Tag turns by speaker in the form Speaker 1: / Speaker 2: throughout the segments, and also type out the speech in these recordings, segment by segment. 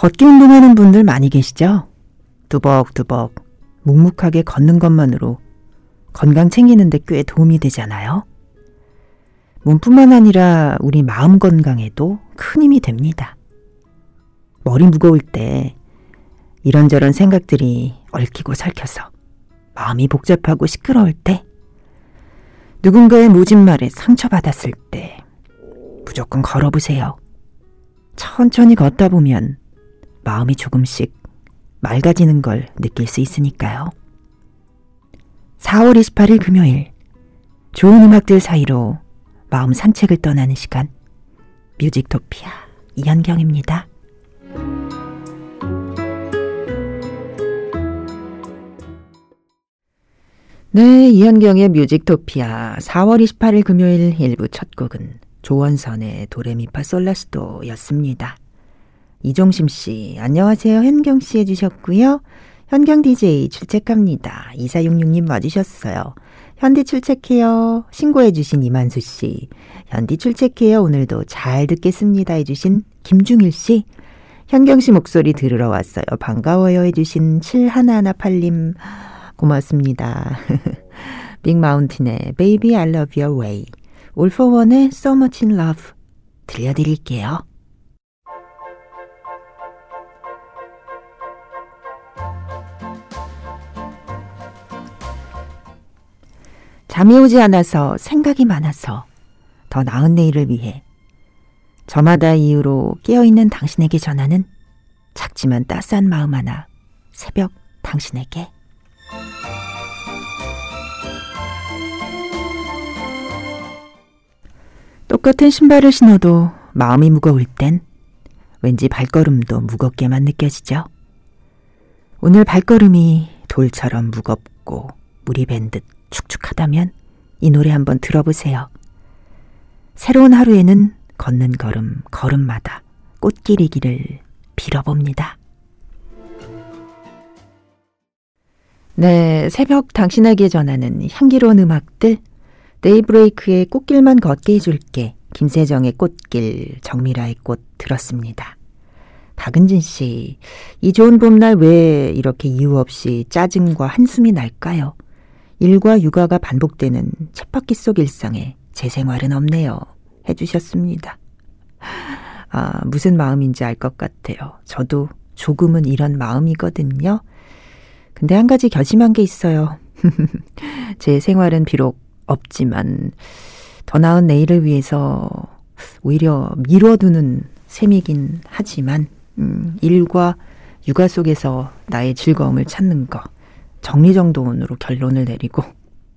Speaker 1: 걷기 운동하는 분들 많이 계시죠? 두벅두벅 묵묵하게 걷는 것만으로 건강 챙기는데 꽤 도움이 되잖아요. 몸뿐만 아니라 우리 마음 건강에도 큰 힘이 됩니다. 머리 무거울 때 이런저런 생각들이 얽히고 설켜서 마음이 복잡하고 시끄러울 때 누군가의 모진 말에 상처받았을 때 무조건 걸어보세요. 천천히 걷다 보면 마음이 조금씩 맑아지는 걸 느낄 수 있으니까요. 4월 28일 금요일 좋은 음악들 사이로 마음 산책을 떠나는 시간 뮤직토피아 이현경입니다. 네, 이현경의 뮤직토피아 4월 28일 금요일 1부 첫 곡은 조원선의 도레미파 솔라시도였습니다. 이종심 씨, 안녕하세요. 현경 씨 해주셨고요. 현경 DJ 출첵합니다. 2466님 와주셨어요. 현디 출첵해요. 신고해주신 이만수 씨. 현디 출첵해요. 오늘도 잘 듣겠습니다. 해주신 김중일 씨. 현경 씨 목소리 들으러 왔어요. 반가워요. 해주신 7118님. 고맙습니다. 빅마운틴의 Baby I Love Your Way, One의 So Much in Love 들려드릴게요. 잠이 오지 않아서 생각이 많아서 더 나은 내일을 위해 저마다 이유로 깨어있는 당신에게 전하는 작지만 따스한 마음 하나 새벽 당신에게 똑같은 신발을 신어도 마음이 무거울 땐 왠지 발걸음도 무겁게만 느껴지죠. 오늘 발걸음이 돌처럼 무겁고 물이 밴듯 축축하다면 이 노래 한번 들어보세요. 새로운 하루에는 걷는 걸음, 걸음마다 꽃길이기를 빌어봅니다. 네, 새벽 당신에게 전하는 향기로운 음악들 데이브레이크의 꽃길만 걷게 해줄게. 김세정의 꽃길, 정미라의 꽃 들었습니다. 박은진 씨, 이 좋은 봄날 왜 이렇게 이유 없이 짜증과 한숨이 날까요? 일과 육아가 반복되는 쳇바퀴 속 일상에 제 생활은 없네요. 해주셨습니다. 아, 무슨 마음인지 알 것 같아요. 저도 조금은 이런 마음이거든요. 근데 한 가지 결심한 게 있어요. 제 생활은 비록 없지만 더 나은 내일을 위해서 오히려 미뤄두는 셈이긴 하지만 음, 일과 육아 속에서 나의 즐거움을 찾는 거 정리정돈으로 결론을 내리고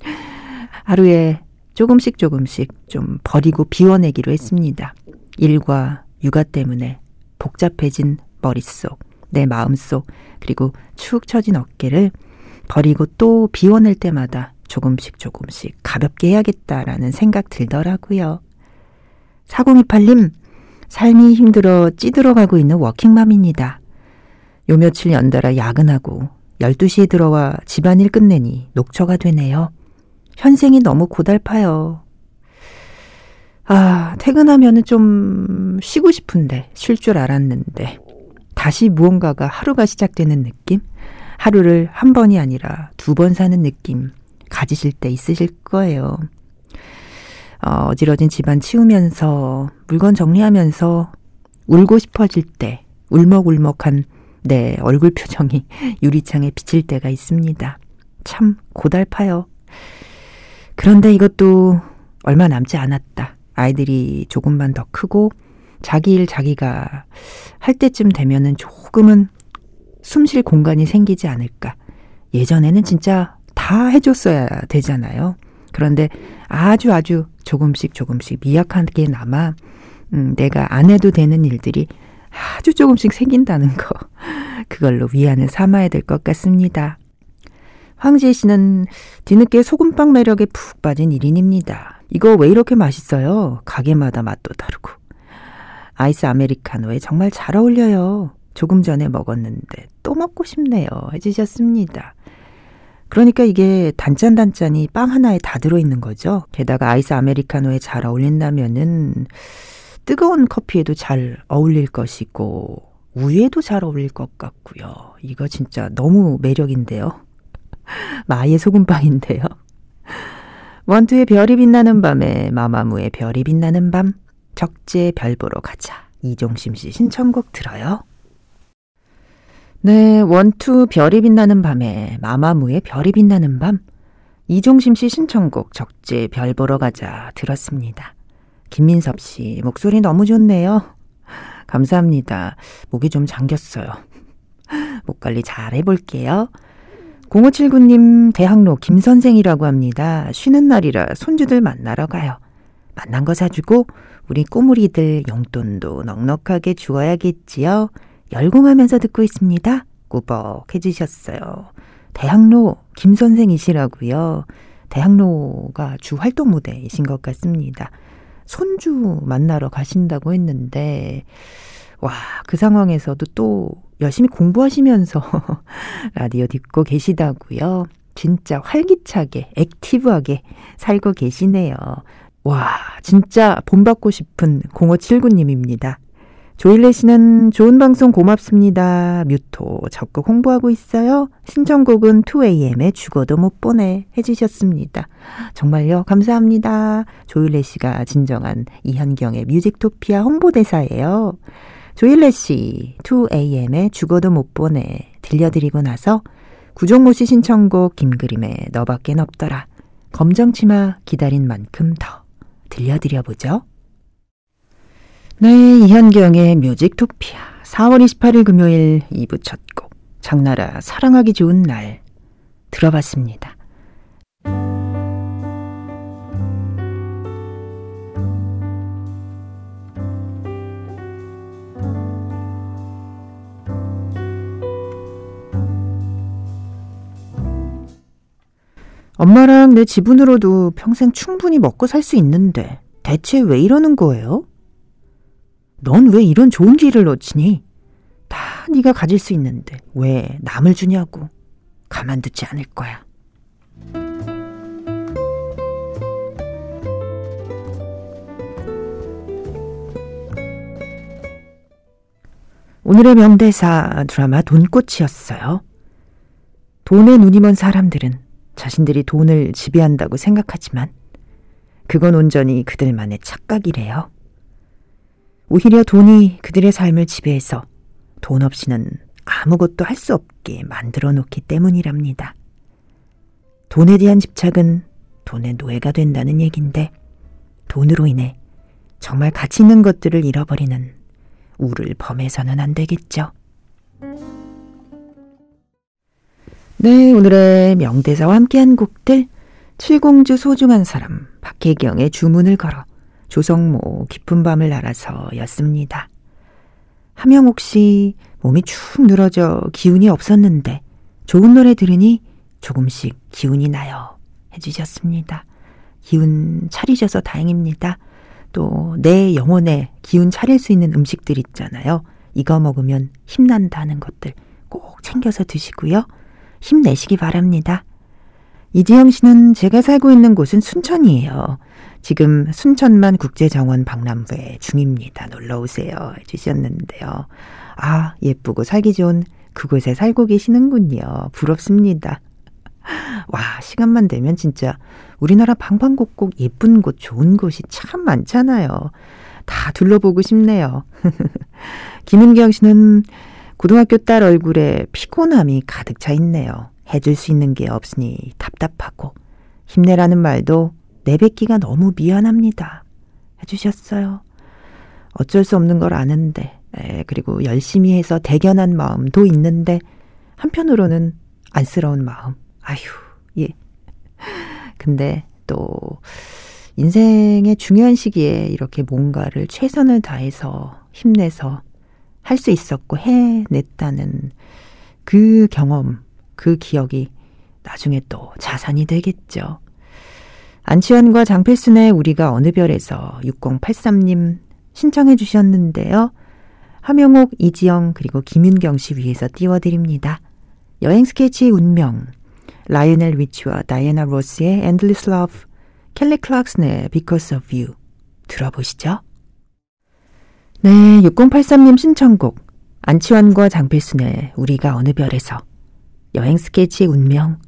Speaker 1: 하루에 조금씩 조금씩 좀 버리고 비워내기로 했습니다. 일과 육아 때문에 복잡해진 머릿속, 내 마음속, 그리고 축 처진 어깨를 버리고 또 비워낼 때마다 조금씩 조금씩 가볍게 해야겠다라는 생각 들더라고요. 4028님, 삶이 힘들어 찌들어가고 있는 워킹맘입니다. 요 며칠 연달아 야근하고 12시에 들어와 집안일 끝내니 녹초가 되네요. 현생이 너무 고달파요. 아, 퇴근하면은 좀 쉬고 싶은데, 쉴 줄 알았는데, 다시 무언가가 하루가 시작되는 느낌? 하루를 한 번이 아니라 두 번 사는 느낌. 가지실 때 있으실 거예요. 어, 어지러진 집안 치우면서 물건 정리하면서 울고 싶어질 때 울먹울먹한 내 얼굴 표정이 유리창에 비칠 때가 있습니다. 참 고달파요. 그런데 이것도 얼마 남지 않았다. 아이들이 조금만 더 크고 자기 일 자기가 할 때쯤 되면은 조금은 숨 쉴 공간이 생기지 않을까. 예전에는 진짜 다 해줬어야 되잖아요. 그런데 아주 아주 조금씩 조금씩 미약하게 남아 음, 내가 안 해도 되는 일들이 아주 조금씩 생긴다는 거. 그걸로 위안을 삼아야 될 것 같습니다. 황지혜 씨는 뒤늦게 소금빵 매력에 푹 빠진 1인입니다. 이거 왜 이렇게 맛있어요? 가게마다 맛도 다르고. 아이스 아메리카노에 정말 잘 어울려요. 조금 전에 먹었는데 또 먹고 싶네요. 해주셨습니다. 그러니까 이게 단짠단짠이 빵 하나에 다 들어있는 거죠. 게다가 아이스 아메리카노에 잘 어울린다면은 뜨거운 커피에도 잘 어울릴 것이고 우유에도 잘 어울릴 것 같고요. 이거 진짜 너무 매력인데요. 마의 소금빵인데요. 원투의 별이 빛나는 밤에 마마무의 별이 빛나는 밤 적재 별 보러 가자. 이종심 씨 신청곡 들어요. 네, 원투 별이 빛나는 밤에 마마무의 별이 빛나는 밤 이종심 씨 신청곡 적재 별 보러 가자 들었습니다. 김민섭 씨 목소리 너무 좋네요. 감사합니다. 목이 좀 잠겼어요. 목 관리 잘 해볼게요. 0579님 대학로 김선생이라고 합니다. 쉬는 날이라 손주들 만나러 가요. 만난 거 사주고 우리 꼬물이들 용돈도 넉넉하게 주어야겠지요. 열공하면서 듣고 있습니다. 꾸벅 해주셨어요. 대학로 김선생이시라고요. 대학로가 주 활동 무대이신 것 같습니다. 손주 만나러 가신다고 했는데, 와, 그 상황에서도 또 열심히 공부하시면서 라디오 듣고 계시다고요. 진짜 활기차게, 액티브하게 살고 계시네요. 와, 진짜 본받고 싶은 0579님입니다. 조일레 씨는 좋은 방송 고맙습니다. 뮤토 적극 홍보하고 있어요. 신청곡은 2AM의 죽어도 못 보내 해주셨습니다. 정말요? 감사합니다. 조일레 씨가 진정한 이현경의 뮤직토피아 홍보대사예요. 조일레 씨, 2AM의 죽어도 못 보내 들려드리고 나서 구종모 씨 신청곡 김그림의 너밖엔 없더라. 검정치마 기다린 만큼 더 들려드려보죠. 네, 이현경의 뮤직토피아 4월 28일 금요일 2부 첫 곡 장나라 사랑하기 좋은 날 들어봤습니다. 엄마랑 내 지분으로도 평생 충분히 먹고 살 수 있는데 대체 왜 이러는 거예요? 넌 왜 이런 좋은 길을 놓치니? 다 네가 가질 수 있는데 왜 남을 주냐고. 가만두지 않을 거야. 오늘의 명대사 드라마 돈꽃이었어요. 돈에 눈이 먼 사람들은 자신들이 돈을 지배한다고 생각하지만 그건 온전히 그들만의 착각이래요. 오히려 돈이 그들의 삶을 지배해서 돈 없이는 아무것도 할 수 없게 만들어 놓기 때문이랍니다. 돈에 대한 집착은 돈의 노예가 된다는 얘긴데 돈으로 인해 정말 가치 있는 것들을 잃어버리는 우를 범해서는 안 되겠죠. 네, 오늘의 명대사와 함께한 곡들 칠공주 소중한 사람 박혜경의 주문을 걸어 조성모 깊은 밤을 날아서 였습니다. 함영옥 씨 몸이 축 늘어져 기운이 없었는데 좋은 노래 들으니 조금씩 기운이 나요. 해주셨습니다. 기운 차리셔서 다행입니다. 또 내 영혼에 기운 차릴 수 있는 음식들 있잖아요. 이거 먹으면 힘난다는 것들 꼭 챙겨서 드시고요. 힘내시기 바랍니다. 이지영 씨는 제가 살고 있는 곳은 순천이에요. 지금 순천만 국제정원 박람회 중입니다. 놀러 오세요. 해주셨는데요. 아, 예쁘고 살기 좋은 그곳에 살고 계시는군요. 부럽습니다. 와, 시간만 되면 진짜 우리나라 방방곡곡 예쁜 곳, 좋은 곳이 참 많잖아요. 다 둘러보고 싶네요. 김은경 씨는 고등학교 딸 얼굴에 피곤함이 가득 차 있네요. 해줄 수 있는 게 없으니 답답하고 힘내라는 말도 내뱉기가 너무 미안합니다. 해주셨어요. 어쩔 수 없는 걸 아는데, 에, 그리고 열심히 해서 대견한 마음도 있는데, 한편으로는 안쓰러운 마음. 아휴, 예. 근데 또, 인생의 중요한 시기에 이렇게 뭔가를 최선을 다해서 힘내서 할 수 있었고 해냈다는 그 경험, 그 기억이 나중에 또 자산이 되겠죠. 안치환과 장필순의 우리가 어느 별에서 6083님 신청해 주셨는데요. 하명옥, 이지영, 그리고 김윤경 씨 위해서 띄워드립니다. 여행 스케치의 운명, 라이오넬 리치와 다이애나 로스의 Endless Love, 켈리 클락슨의 Because of You 들어보시죠. 네, 6083님 신청곡 안치환과 장필순의 우리가 어느 별에서 여행 스케치의 운명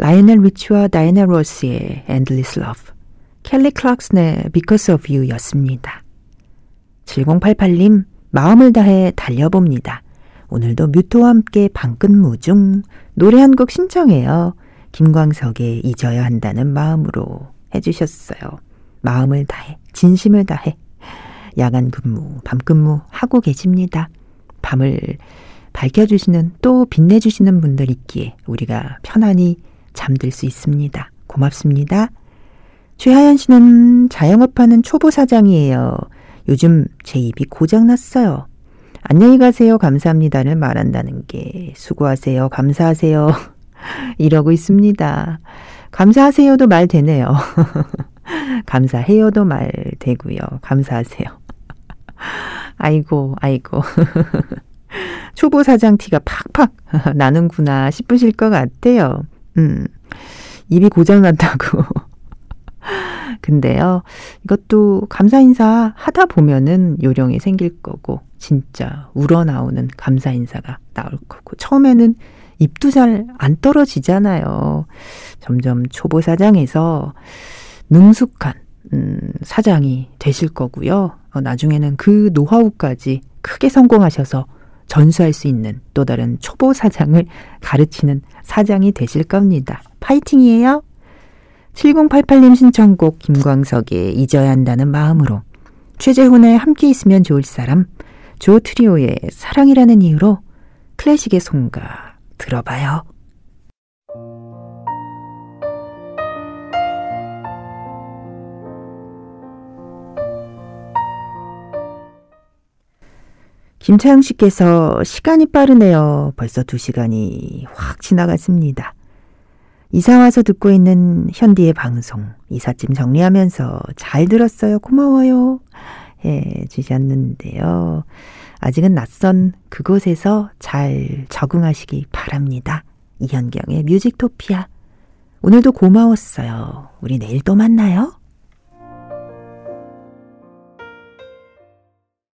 Speaker 1: 라이넬 리치와 다이나 로스의 Endless Love 켈리 클락슨의 Because of You 였습니다. 7088님 마음을 다해 달려봅니다. 오늘도 뮤토와 함께 방끈무 중 노래 한 곡 신청해요. 김광석의 잊어야 한다는 마음으로 해주셨어요. 마음을 다해, 진심을 다해. 야간 근무, 밤 근무 하고 계십니다. 밤을 밝혀주시는 또 빛내주시는 분들 있기에 우리가 편안히 잠들 수 있습니다. 고맙습니다. 최하연 씨는 자영업하는 초보 사장이에요. 요즘 제 입이 고장났어요. 안녕히 가세요. 감사합니다를 말한다는 게 수고하세요. 감사하세요. 이러고 있습니다. 감사하세요도 말 되네요. 감사해요도 말 되고요. 감사하세요. 아이고, 아이고. 초보 사장 티가 팍팍 나는구나 싶으실 것 같아요. 음, 입이 고장난다고. 근데요, 이것도 감사 인사 하다 보면은 요령이 생길 거고, 진짜 우러나오는 감사 인사가 나올 거고, 처음에는 입도 잘 안 떨어지잖아요. 점점 초보 사장에서 능숙한 음, 사장이 되실 거고요. 어, 나중에는 그 노하우까지 크게 성공하셔서 전수할 수 있는 또 다른 초보 사장을 가르치는 사장이 되실 겁니다. 파이팅이에요. 7088님 신청곡 김광석의 잊어야 한다는 마음으로 최재훈의 함께 있으면 좋을 사람 조 트리오의 사랑이라는 이유로 클래식의 송가 들어봐요. 김차영 씨께서 시간이 빠르네요. 벌써 두 시간이 확 지나갔습니다. 이사 와서 듣고 있는 현디의 방송, 이삿짐 정리하면서 잘 들었어요. 고마워요. 해 주셨는데요. 아직은 낯선 그곳에서 잘 적응하시기 바랍니다. 이현경의 뮤직토피아. 오늘도 고마웠어요. 우리 내일 또 만나요.